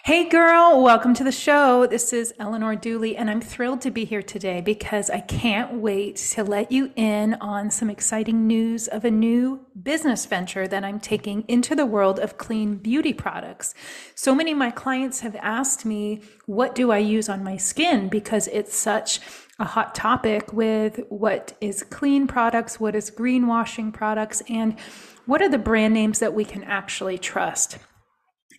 Hey girl, welcome to the show. This is Eleanor Duelley, and I'm thrilled to be here today because I can't wait to let you in on some exciting news of a new business venture that I'm taking into the world of clean beauty products. So many of my clients have asked me, What do I use on my skin? because it's such a hot topic with what is clean products, what is greenwashing products, and what are the brand names that we can actually trust.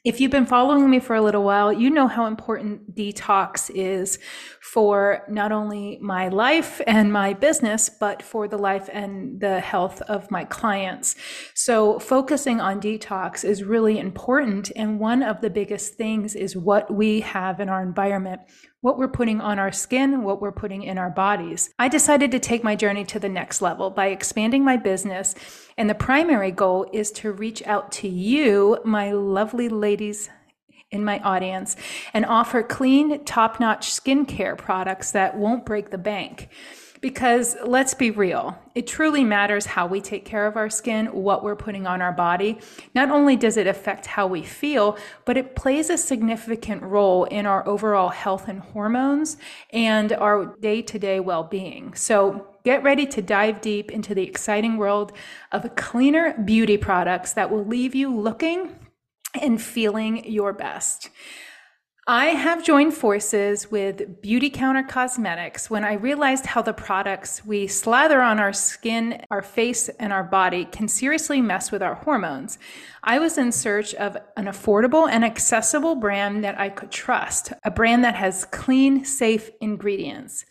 If you've been following me for a little while, you know how important detox is for not only my life and my business, but for the life and the health of my clients. So focusing on detox is really important. And one of the biggest things is what we have in our environment what we're putting on our skin, what we're putting in our bodies. I decided to take my journey to the next level by expanding my business. And the primary goal is to reach out to you, my lovely ladies in my audience, and offer clean, top notch skincare products that won't break the bank. Because let's be real, it truly matters how we take care of our skin, what we're putting on our body. Not only does it affect how we feel, but it plays a significant role in our overall health and hormones and our day to day well being. So, get ready to dive deep into the exciting world of cleaner beauty products that will leave you looking and feeling your best. I have joined forces with Beautycounter Cosmetics when I realized how the products we slather on our skin, our face, and our body can seriously mess with our hormones. I was in search of an affordable and accessible brand that I could trust, a brand that has clean, safe ingredients.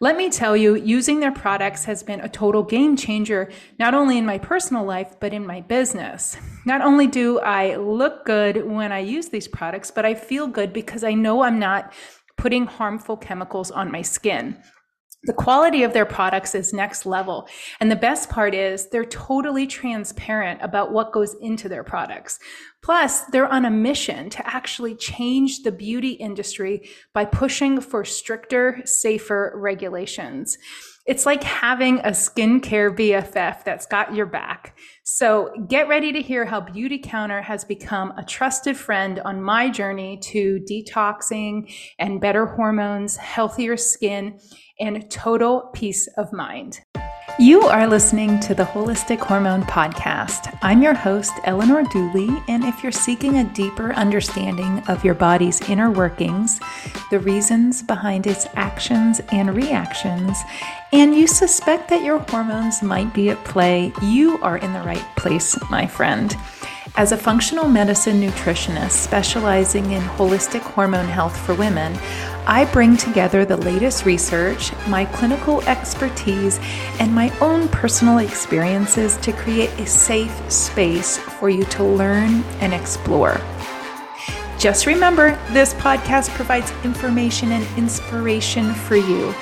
Let me tell you, using their products has been a total game changer, not only in my personal life, but in my business. Not only do I look good when I use these products, but I feel good because I know I'm not putting harmful chemicals on my skin. The quality of their products is next level. And the best part is they're totally transparent about what goes into their products. Plus, they're on a mission to actually change the beauty industry by pushing for stricter, safer regulations. It's like having a skincare BFF that's got your back. So get ready to hear how Beauty Counter has become a trusted friend on my journey to detoxing and better hormones, healthier skin, and total peace of mind. You are listening to the Holistic Hormone Podcast. I'm your host, Eleanor Duelley, and if you're seeking a deeper understanding of your body's inner workings, the reasons behind its actions and reactions, and you suspect that your hormones might be at play, you are in the right place, my friend. As a functional medicine nutritionist specializing in holistic hormone health for women, I bring together the latest research, my clinical expertise, and my own personal experiences to create a safe space for you to learn and explore. Just remember, this podcast provides information and inspiration for you,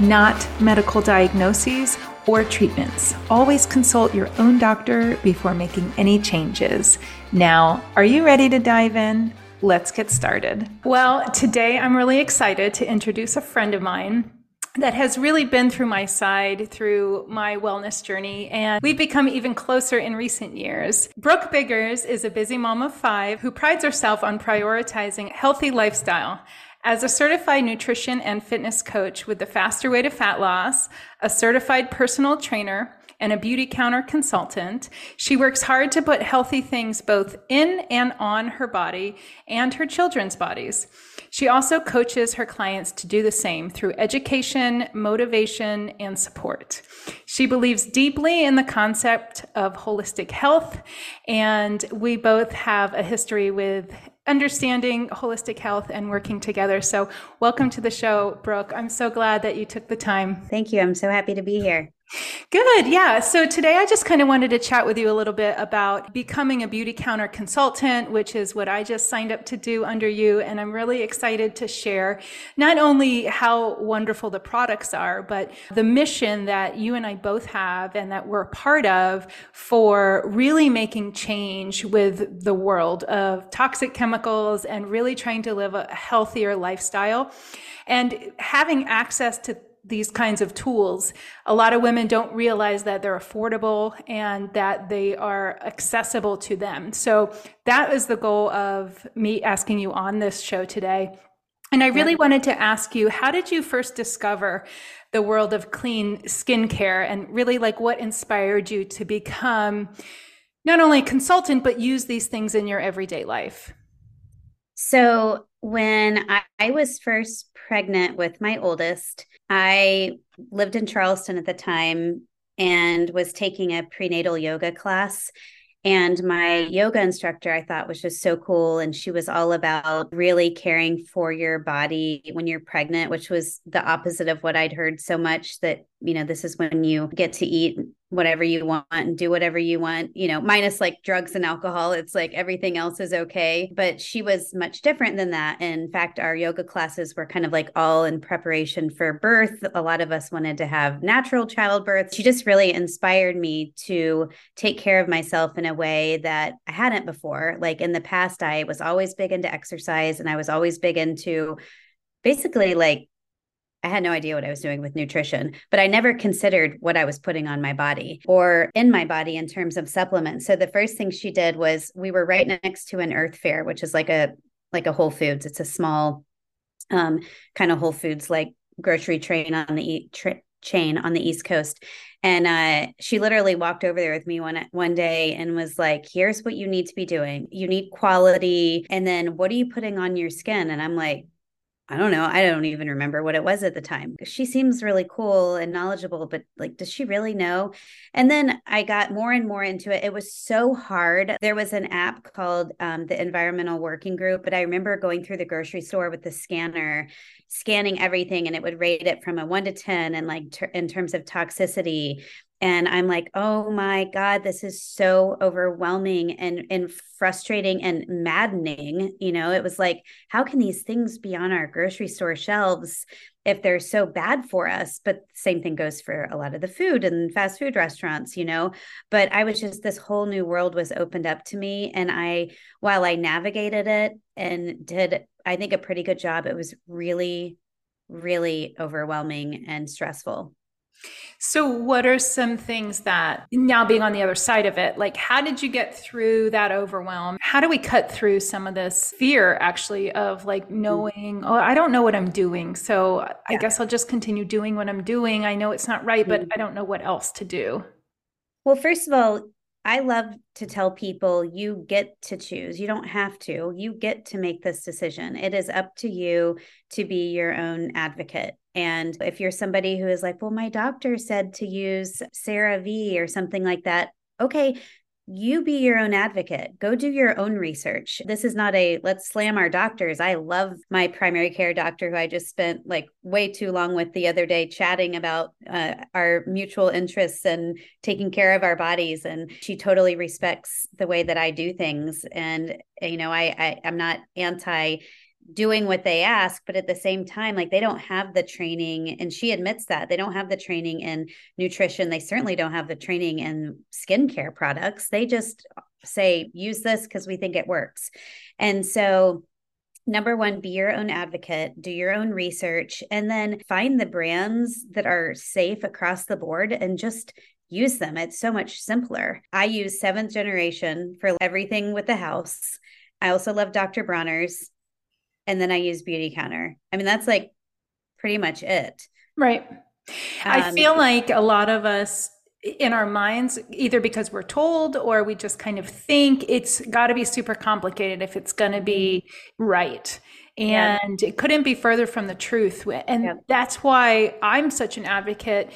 not medical diagnoses or treatments. Always consult your own doctor before making any changes. Now, are you ready to dive in? Let's get started. Well, today I'm really excited to introduce a friend of mine that has really been through my side through my wellness journey, and we've become even closer in recent years. Brooke Biggers is a busy mom of five who prides herself on prioritizing healthy lifestyle. As a certified nutrition and fitness coach with the Faster Way to Fat Loss, a certified personal trainer, and a beauty counter consultant. She works hard to put healthy things both in and on her body and her children's bodies. She also coaches her clients to do the same through education, motivation, and support. She believes deeply in the concept of holistic health, and we both have a history with understanding holistic health and working together. So, welcome to the show, Brooke. I'm so glad that you took the time. Thank you. I'm so happy to be here. Good. Yeah. So today I just kind of wanted to chat with you a little bit about becoming a beauty counter consultant, which is what I just signed up to do under you. And I'm really excited to share not only how wonderful the products are, but the mission that you and I both have and that we're part of for really making change with the world of toxic chemicals and really trying to live a healthier lifestyle and having access to these kinds of tools, a lot of women don't realize that they're affordable and that they are accessible to them. So that is the goal of me asking you on this show today. And I really wanted to ask you, how did you first discover the world of clean skincare and really like what inspired you to become not only a consultant, but use these things in your everyday life? So, when I, I, was first pregnant with my oldest, I lived in Charleston at the time and was taking a prenatal yoga class. And my yoga instructor, I thought was just so cool. And she was all about really caring for your body when you're pregnant, which was the opposite of what I'd heard so much that, you know, this is when you get to eat whatever you want and do whatever you want, you know, minus like drugs and alcohol. It's like everything else is okay. But she was much different than that. In fact, our yoga classes were kind of like all in preparation for birth. A lot of us wanted to have natural childbirth. She just really inspired me to take care of myself in a way that I hadn't before. Like in the past, I was always big into exercise and I was always big into basically like I had no idea what I was doing with nutrition, but I never considered what I was putting on my body or in my body in terms of supplements. So the first thing she did was we were right next to an Earth Fare, which is like a like a Whole Foods. It's a small um, kind of Whole Foods like grocery train on the tra- chain on the East Coast. And uh, she literally walked over there with me one one day and was like, "Here's what you need to be doing. You need quality, and then what are you putting on your skin?" And I'm like, I don't know. I don't even remember what it was at the time. She seems really cool and knowledgeable, but like, does she really know? And then I got more and more into it. It was so hard. There was an app called um, the Environmental Working Group, but I remember going through the grocery store with the scanner, scanning everything, and it would rate it from a one to 10 and like ter- in terms of toxicity and i'm like oh my god this is so overwhelming and and frustrating and maddening. You know it was like how can these things be on our grocery store shelves if they're so bad for us? But same thing goes for a lot of the food and fast food restaurants you know? But i was just this whole new world was opened up to me and i while i navigated it and did i think a pretty good job it was really really overwhelming and stressful so, what are some things that now being on the other side of it, like how did you get through that overwhelm? How do we cut through some of this fear actually of like mm-hmm. knowing, oh, I don't know what I'm doing. So, yeah. I guess I'll just continue doing what I'm doing. I know it's not right, but mm-hmm. I don't know what else to do. Well, first of all, I love to tell people you get to choose. You don't have to. You get to make this decision. It is up to you to be your own advocate. And if you're somebody who is like, well, my doctor said to use CeraVe or something like that, okay, you be your own advocate. Go do your own research. This is not a let's slam our doctors. I love my primary care doctor who I just spent like way too long with the other day chatting about uh, our mutual interests and taking care of our bodies. And she totally respects the way that I do things. And, you know, I, I I'm not anti doing what they ask but at the same time like they don't have the training and she admits that they don't have the training in nutrition they certainly don't have the training in skincare products they just say use this because we think it works. And so number one be your own advocate do your own research and then find the brands that are safe across the board and just use them it's so much simpler. I use seventh generation for everything with the house. I also love Dr. Bronner's and then I use Beautycounter. I mean, that's like pretty much it. Right. Um, I feel like a lot of us in our minds, either because we're told or we just kind of think it's got to be super complicated if it's going to be mm-hmm. right. And yeah. it couldn't be further from the truth. And yeah. that's why I'm such an advocate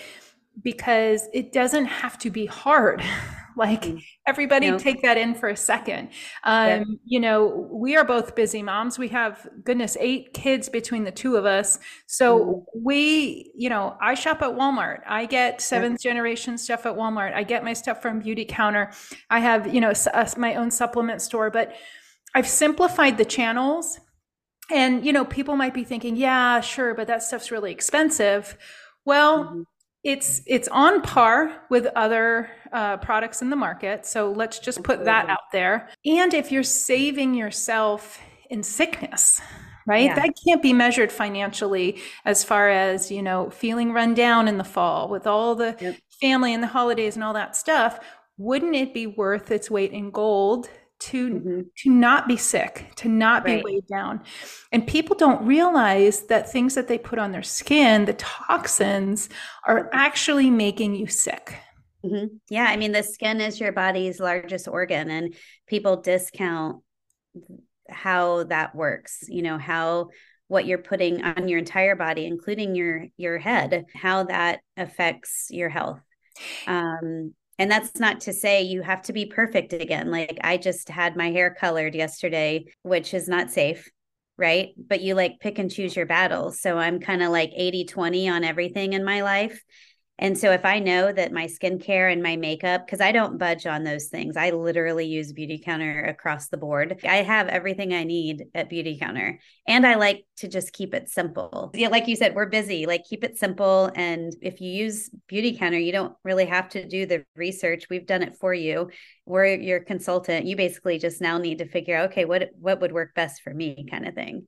because it doesn't have to be hard. like mm. everybody take that in for a second um, yeah. you know we are both busy moms we have goodness eight kids between the two of us so mm. we you know i shop at walmart i get seventh yeah. generation stuff at walmart i get my stuff from Beauty Counter. i have you know my own supplement store but i've simplified the channels and you know people might be thinking yeah sure but that stuff's really expensive well mm-hmm it's it's on par with other uh, products in the market so let's just put that out there and if you're saving yourself in sickness right Yeah. that can't be measured financially as far as you know feeling run down in the fall with all the Yep. family and the holidays and all that stuff wouldn't it be worth its weight in gold to Mhm. to not be sick to not be weighed down and people don't realize that things that they put on their skin the toxins are actually making you sick Mhm. Yeah, I mean, the skin is your body's largest organ, and people discount how that works. You know how what you're putting on your entire body, including your your head, how that affects your health. Um, and that's not to say you have to be perfect again. Like I just had my hair colored yesterday, which is not safe. Right. But you like pick and choose your battles. So I'm kind of like 80 20 on everything in my life. And so if I know that my skincare and my makeup, because I don't budge on those things, I literally use Beauty Counter across the board. I have everything I need at Beauty Counter. And I like to just keep it simple. Yeah, like you said, we're busy. Like keep it simple. And if you use Beauty Counter, you don't really have to do the research. We've done it for you. We're your consultant. You basically just now need to figure out, okay, what what would work best for me, kind of thing.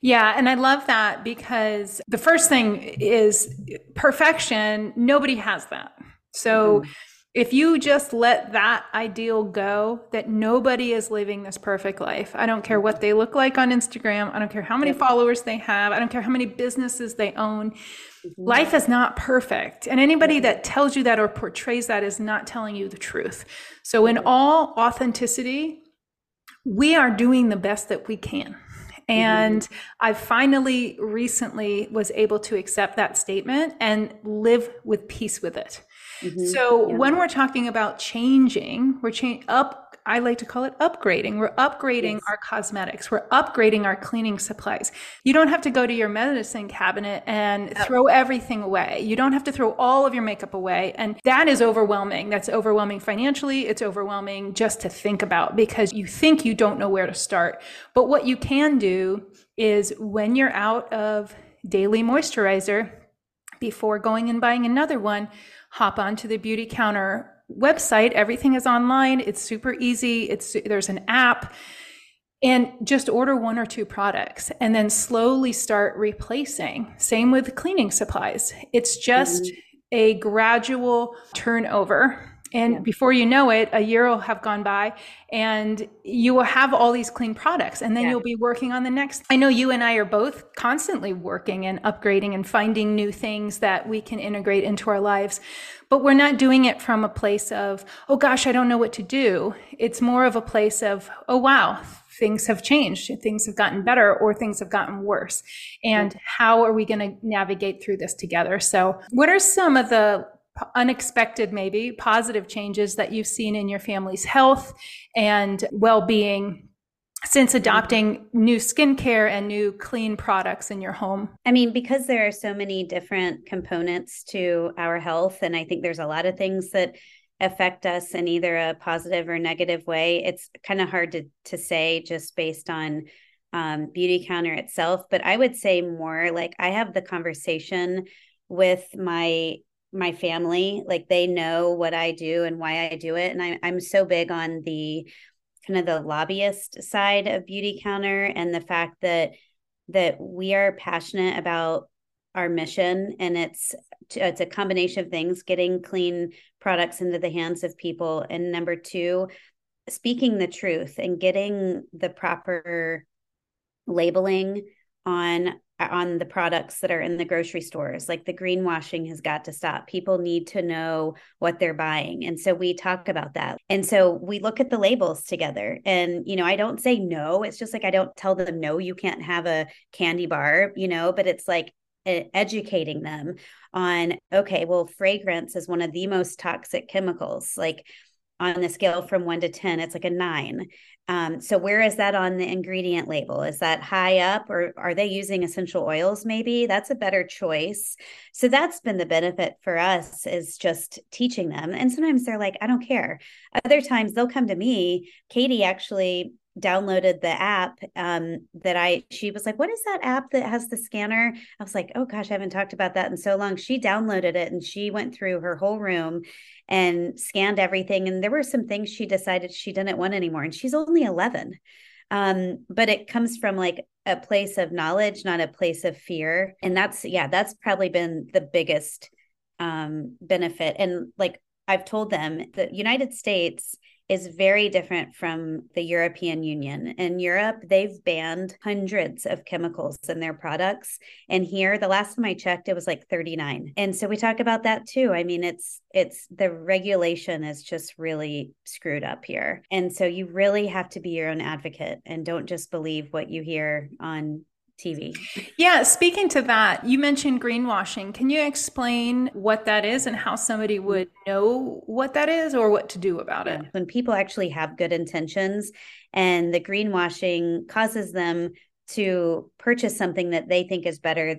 Yeah, and I love that because the first thing is perfection. Nobody has that. So Mhm. if you just let that ideal go, that nobody is living this perfect life. I don't care what they look like on Instagram. I don't care how many followers they have. I don't care how many businesses they own. Mhm. Life is not perfect. And anybody that tells you that or portrays that is not telling you the truth. So, in all authenticity, we are doing the best that we can. And I finally recently was able to accept that statement and live with peace with it. Mhm. So Yeah. when we're talking about changing, we're changing up. I like to call it upgrading. We're upgrading Yes. our cosmetics. We're upgrading our cleaning supplies. You don't have to go to your medicine cabinet and Oh. throw everything away. You don't have to throw all of your makeup away. And that is overwhelming. That's overwhelming financially. It's overwhelming just to think about because you think you don't know where to start. But what you can do is when you're out of daily moisturizer, before going and buying another one, hop onto the beauty counter website. Everything is online. It's super easy. It's there's an app and just order one or two products and then slowly start replacing. Same with cleaning supplies. It's just mm-hmm. a gradual turnover. And Yeah. before you know it, a year will have gone by and you will have all these clean products and then Yeah. you'll be working on the next. I know you and I are both constantly working and upgrading and finding new things that we can integrate into our lives. But we're not doing it from a place of, oh gosh, I don't know what to do. It's more of a place of, oh wow, things have changed, things have gotten better, or things have gotten worse. And how are we going to navigate through this together? So, what are some of the unexpected, maybe positive changes that you've seen in your family's health and well being since adopting new skincare and new clean products in your home? I mean, because there are so many different components to our health, and I think there's a lot of things that affect us in either a positive or negative way. It's kind of hard to to say just based on um, Beauty Counter itself. But I would say more like I have the conversation with my my family, like they know what I do and why I do it, and I, I'm so big on the kind of the lobbyist side of Beauty Counter and the fact that that we are passionate about our mission and it's it's a combination of things getting clean products into the hands of people and number 2 speaking the truth and getting the proper labeling on on the products that are in the grocery stores like the greenwashing has got to stop. People need to know what they're buying. And so we talk about that. And so we look at the labels together. And you know i don't say no. It's just like i don't tell them no you can't have a candy bar you know but it's like educating them on okay well fragrance is one of the most toxic chemicals. Like on the scale from 1 to 10 it's like a 9 um, so where is that on the ingredient label? Is that high up or are they using essential oils maybe? That's a better choice. So that's been the benefit for us is just teaching them. And sometimes they're like, I don't care. Other times they'll come to me. Katie actually downloaded the app um, that I she was like, What is that app that has the scanner? I was like, Oh gosh, I haven't talked about that in so long. She downloaded it and she went through her whole room and scanned everything. And there were some things she decided she didn't want anymore. And she's only 11. Um, but it comes from like a place of knowledge, not a place of fear. And that's, yeah, that's probably been the biggest um, benefit. And like I've told them, the United States is very different from the European Union. In Europe, they've banned hundreds of chemicals in their products. And here, the last time I checked, it was like 39. And so we talk about that too. I mean, it's it's the regulation is just really screwed up here. And so you really have to be your own advocate and don't just believe what you hear on TV. Yeah, speaking to that, you mentioned greenwashing. Can you explain what that is and how somebody would know what that is or what to do about it? When people actually have good intentions and the greenwashing causes them to purchase something that they think is better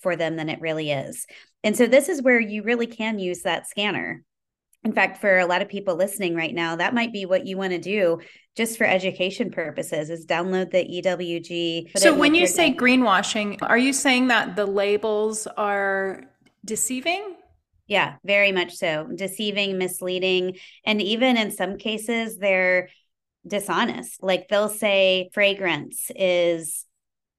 for them than it really is. And so this is where you really can use that scanner in fact for a lot of people listening right now that might be what you want to do just for education purposes is download the ewg so when you say greenwashing are you saying that the labels are deceiving? Yeah very much so. Deceiving misleading and even in some cases they're dishonest. Like they'll say fragrance is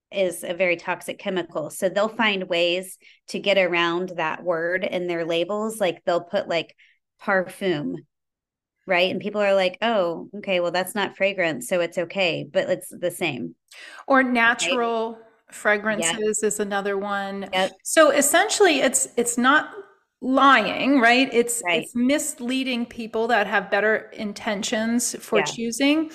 is a very toxic chemical. So they'll find ways to get around that word in their labels. Like they'll put like parfum right and people are like oh okay well that's not fragrance so it's okay but it's the same or natural right? fragrances yep. is another one yep. so essentially it's it's not lying right it's right. it's misleading people that have better intentions for yeah. choosing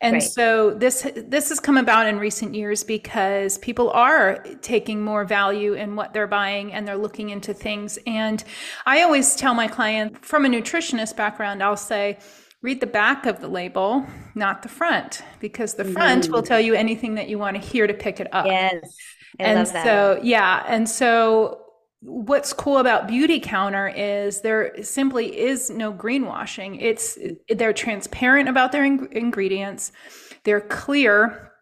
and right. so this this has come about in recent years because people are taking more value in what they're buying and they're looking into things. And I always tell my client from a nutritionist background, I'll say, read the back of the label, not the front, because the front mm. will tell you anything that you want to hear to pick it up. Yes. I and so, yeah. And so what's cool about beauty counter is there simply is no greenwashing. It's they're transparent about their in- ingredients. They're clear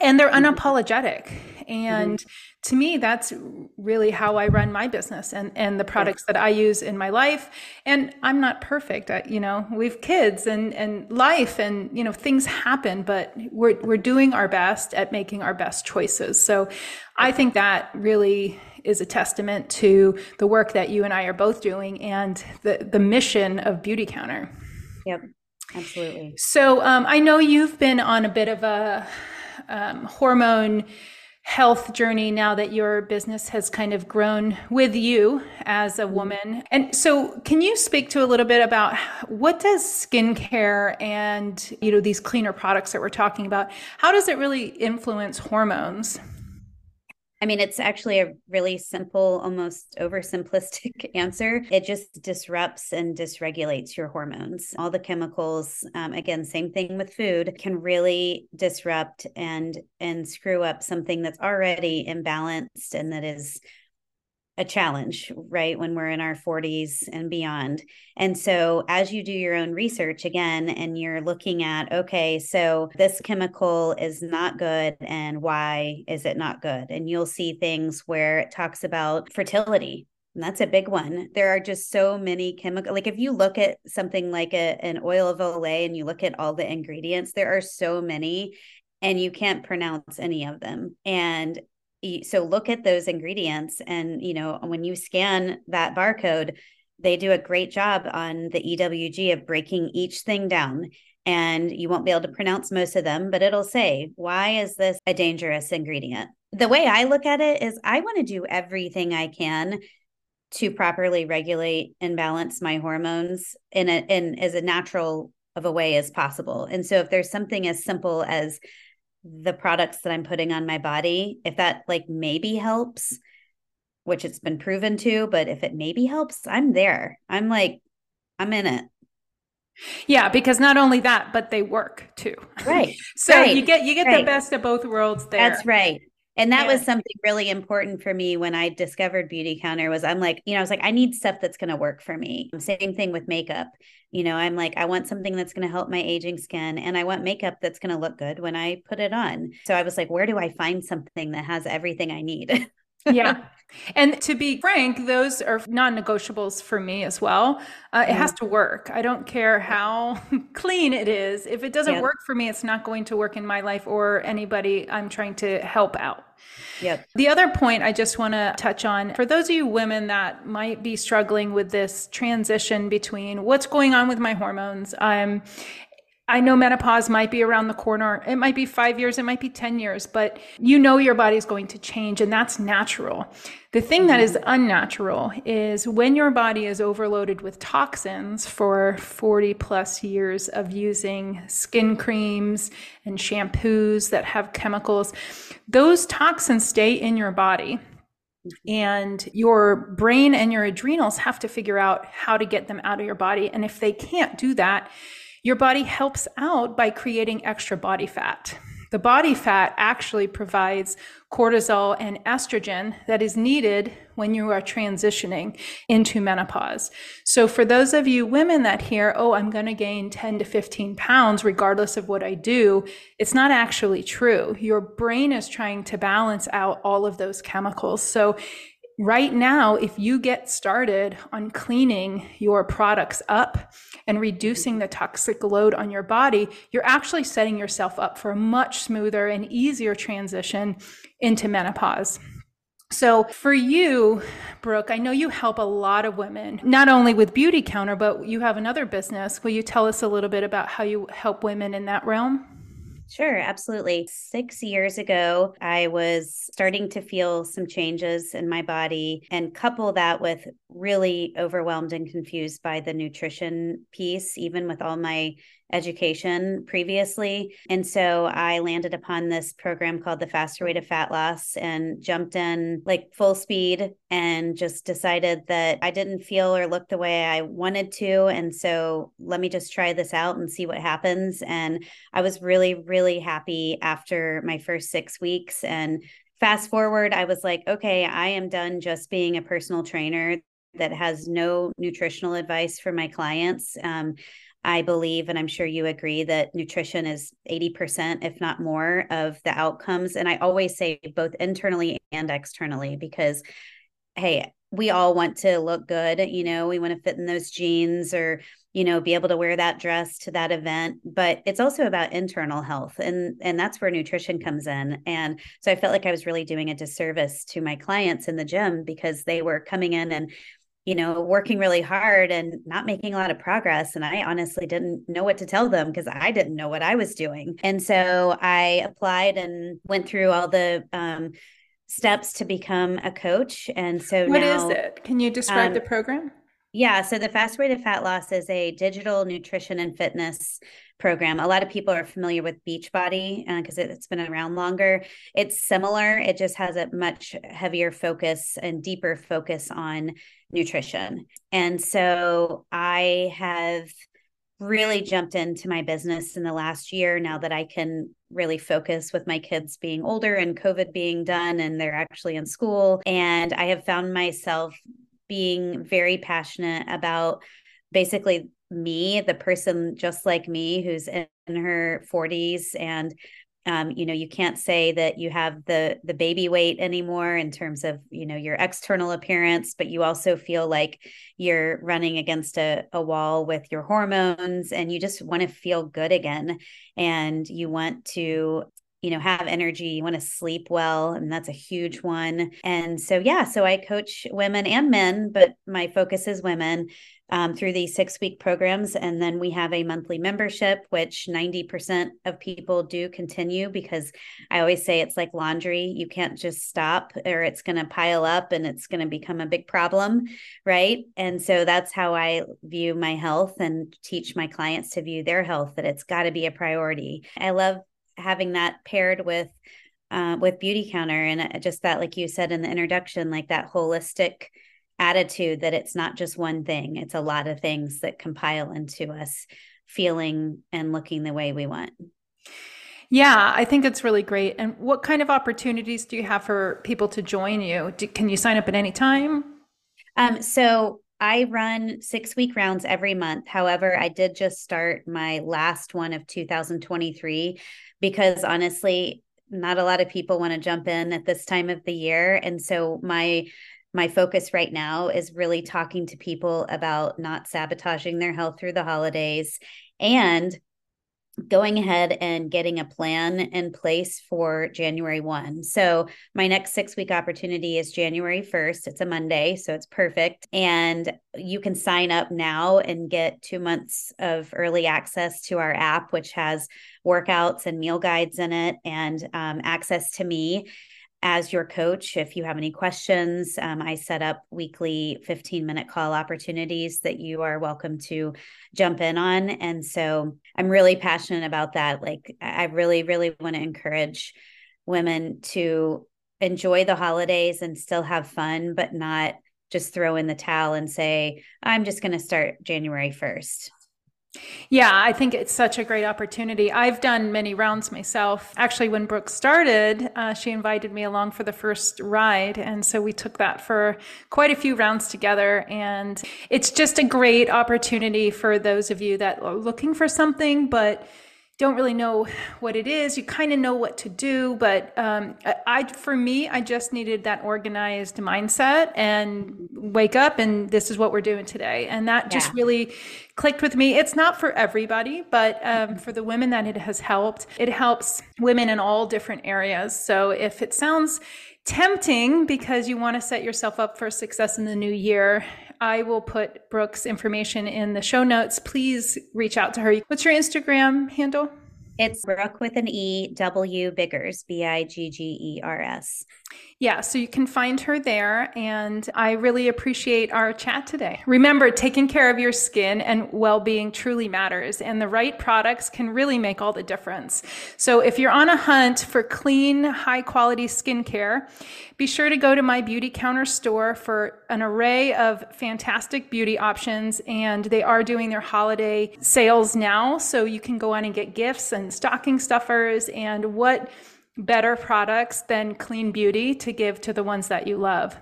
and they're mm-hmm. unapologetic. And mm-hmm. to me that's really how i run my business and and the products that i use in my life. And i'm not perfect I, you know we've kids and and life and you know things happen but we're we're doing our best at making our best choices. So i think that really is a testament to the work that you and I are both doing and the, the mission of Beauty Counter. Yep, absolutely. So um, I know you've been on a bit of a um, hormone health journey now that your business has kind of grown with you as a mm-hmm. woman. And so can you speak to a little bit about what does skincare and you know these cleaner products that we're talking about how does it really influence hormones? I mean, it's actually a really simple, almost oversimplistic answer. It just disrupts and dysregulates your hormones. All the chemicals, um, again, same thing with food, can really disrupt and and screw up something that's already imbalanced and that is a challenge, right? When we're in our 40s and beyond. And so, as you do your own research again, and you're looking at, okay, so this chemical is not good, and why is it not good? And you'll see things where it talks about fertility. And that's a big one. There are just so many chemical. Like if you look at something like a, an oil of Olay and you look at all the ingredients, there are so many and you can't pronounce any of them. And so look at those ingredients and you know when you scan that barcode they do a great job on the ewg of breaking each thing down. And you won't be able to pronounce most of them but it'll say why is this a dangerous ingredient? The way i look at it is i want to do everything i can to properly regulate and balance my hormones in a in as a natural of a way as possible. And so if there's something as simple as the products that I'm putting on my body, if that like maybe helps, which it's been proven to, but if it maybe helps, I'm there. I'm like, I'm in it. Yeah, because not only that, but they work too. Right. so right. you get you get right. the best of both worlds there. That's right. And that yeah. was something really important for me when I discovered Beautycounter was I'm like, you know, I was like, I need stuff that's going to work for me. Same thing with makeup. You know, I'm like, I want something that's going to help my aging skin and I want makeup that's going to look good when I put it on. So I was like, where do I find something that has everything I need? yeah. And to be frank, those are non negotiables for me as well. Uh, it has to work. I don't care how clean it is. If it doesn't work for me, it's not going to work in my life or anybody I'm trying to help out. Yep. The other point I just want to touch on for those of you women that might be struggling with this transition between what's going on with my hormones, um, I know menopause might be around the corner. It might be five years, it might be 10 years, but you know your body's going to change, and that's natural. The thing that is mm-hmm. unnatural is when your body is overloaded with toxins for 40 plus years of using skin creams and shampoos that have chemicals, those toxins stay in your body. Mm-hmm. And your brain and your adrenals have to figure out how to get them out of your body. And if they can't do that, your body helps out by creating extra body fat. The body fat actually provides cortisol and estrogen that is needed when you are transitioning into menopause. So, for those of you women that hear, oh, I'm going to gain 10 to 15 pounds regardless of what I do, it's not actually true. Your brain is trying to balance out all of those chemicals. So, right now, if you get started on cleaning your products up and reducing the toxic load on your body, you're actually setting yourself up for a much smoother and easier transition into menopause. So, for you, Brooke, I know you help a lot of women, not only with Beauty Counter, but you have another business. Will you tell us a little bit about how you help women in that realm? Sure, absolutely. Six years ago, I was starting to feel some changes in my body and couple that with really overwhelmed and confused by the nutrition piece, even with all my education previously. And so I landed upon this program called the Faster Way to Fat Loss and jumped in like full speed and just decided that I didn't feel or look the way I wanted to. And so let me just try this out and see what happens. And I was really, really happy after my first six weeks. And fast forward, I was like, okay, I am done just being a personal trainer that has no nutritional advice for my clients. Um, I believe, and I'm sure you agree, that nutrition is 80%, if not more, of the outcomes. And I always say both internally and externally because, hey, we all want to look good. You know, we want to fit in those jeans or, you know, be able to wear that dress to that event. But it's also about internal health. And, and that's where nutrition comes in. And so I felt like I was really doing a disservice to my clients in the gym because they were coming in and you know, working really hard and not making a lot of progress. And I honestly didn't know what to tell them because I didn't know what I was doing. And so I applied and went through all the um, steps to become a coach. And so what now, is it? Can you describe um, the program? Yeah. So the Fast Way to Fat Loss is a digital nutrition and fitness program. A lot of people are familiar with Beachbody because uh, it, it's been around longer. It's similar, it just has a much heavier focus and deeper focus on nutrition. And so I have really jumped into my business in the last year now that I can really focus with my kids being older and COVID being done and they're actually in school. And I have found myself being very passionate about basically me, the person just like me who's in her 40s and um, you know you can't say that you have the the baby weight anymore in terms of you know your external appearance but you also feel like you're running against a, a wall with your hormones and you just want to feel good again. And you want to you know have energy you want to sleep well and that's a huge one and so yeah so i coach women and men but my focus is women um, through these six week programs. And then we have a monthly membership, which 90% of people do continue because I always say it's like laundry. You can't just stop or it's going to pile up and it's going to become a big problem. Right. And so that's how I view my health and teach my clients to view their health, that it's got to be a priority. I love having that paired with uh, with beauty counter and uh, just that like you said in the introduction like that holistic attitude that it's not just one thing, it's a lot of things that compile into us feeling and looking the way we want. Yeah, I think it's really great. And what kind of opportunities do you have for people to join you? Do, can you sign up at any time? Um, so I run six week rounds every month. However, I did just start my last one of 2023 because honestly, not a lot of people want to jump in at this time of the year. And so my my focus right now is really talking to people about not sabotaging their health through the holidays and going ahead and getting a plan in place for January 1. So, my next six week opportunity is January 1st. It's a Monday, so it's perfect. And you can sign up now and get two months of early access to our app, which has workouts and meal guides in it and um, access to me as your coach. If you have any questions, um, I set up weekly 15 minute call opportunities that you are welcome to jump in on. And so I'm really passionate about that. Like, I really, really want to encourage women to enjoy the holidays and still have fun, but not just throw in the towel and say, I'm just going to start January 1st. Yeah, I think it's such a great opportunity. I've done many rounds myself. Actually, when Brooke started, uh, she invited me along for the first ride. And so we took that for quite a few rounds together. And it's just a great opportunity for those of you that are looking for something, but don't really know what it is. You kind of know what to do, but um, I, for me, I just needed that organized mindset and wake up and this is what we're doing today, and that yeah. just really clicked with me. It's not for everybody, but um, for the women that it has helped, it helps women in all different areas. So if it sounds tempting because you want to set yourself up for success in the new year I will put Brooke's information in the show notes. Please reach out to her. What's your Instagram handle? It's Brooke with an E, W Biggers, B I G G E R S. Yeah, so you can find her there. And I really appreciate our chat today. Remember, taking care of your skin and well being truly matters, and the right products can really make all the difference. So if you're on a hunt for clean, high quality skincare, be sure to go to my beauty counter store for an array of fantastic beauty options. And they are doing their holiday sales now. So you can go on and get gifts and stocking stuffers and what better products than clean beauty to give to the ones that you love.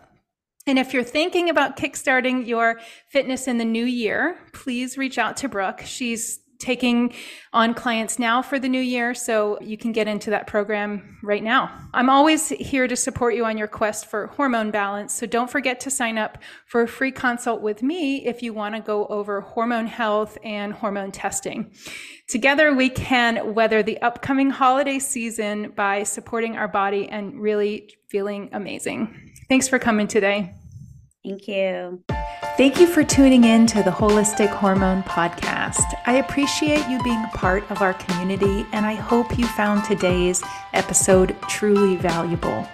And if you're thinking about kickstarting your fitness in the new year, please reach out to Brooke. She's taking on clients now for the new year, so you can get into that program right now. I'm always here to support you on your quest for hormone balance, so don't forget to sign up for a free consult with me if you want to go over hormone health and hormone testing. Together, we can weather the upcoming holiday season by supporting our body and really feeling amazing. Thanks for coming today. Thank you. Thank you for tuning in to the Holistic Hormone Podcast. I appreciate you being part of our community, and I hope you found today's episode truly valuable.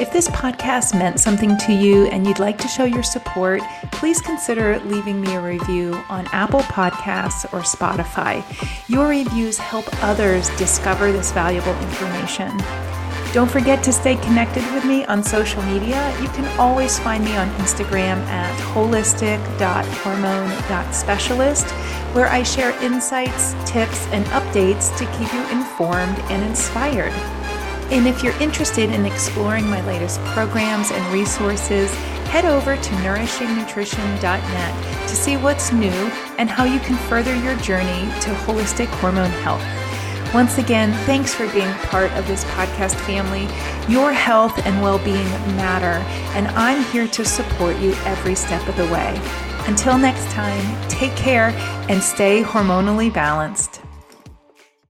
If this podcast meant something to you and you'd like to show your support, please consider leaving me a review on Apple Podcasts or Spotify. Your reviews help others discover this valuable information. Don't forget to stay connected with me on social media. You can always find me on Instagram at holistic.hormone.specialist, where I share insights, tips, and updates to keep you informed and inspired. And if you're interested in exploring my latest programs and resources, head over to nourishingnutrition.net to see what's new and how you can further your journey to holistic hormone health. Once again, thanks for being part of this podcast family. Your health and well being matter, and I'm here to support you every step of the way. Until next time, take care and stay hormonally balanced.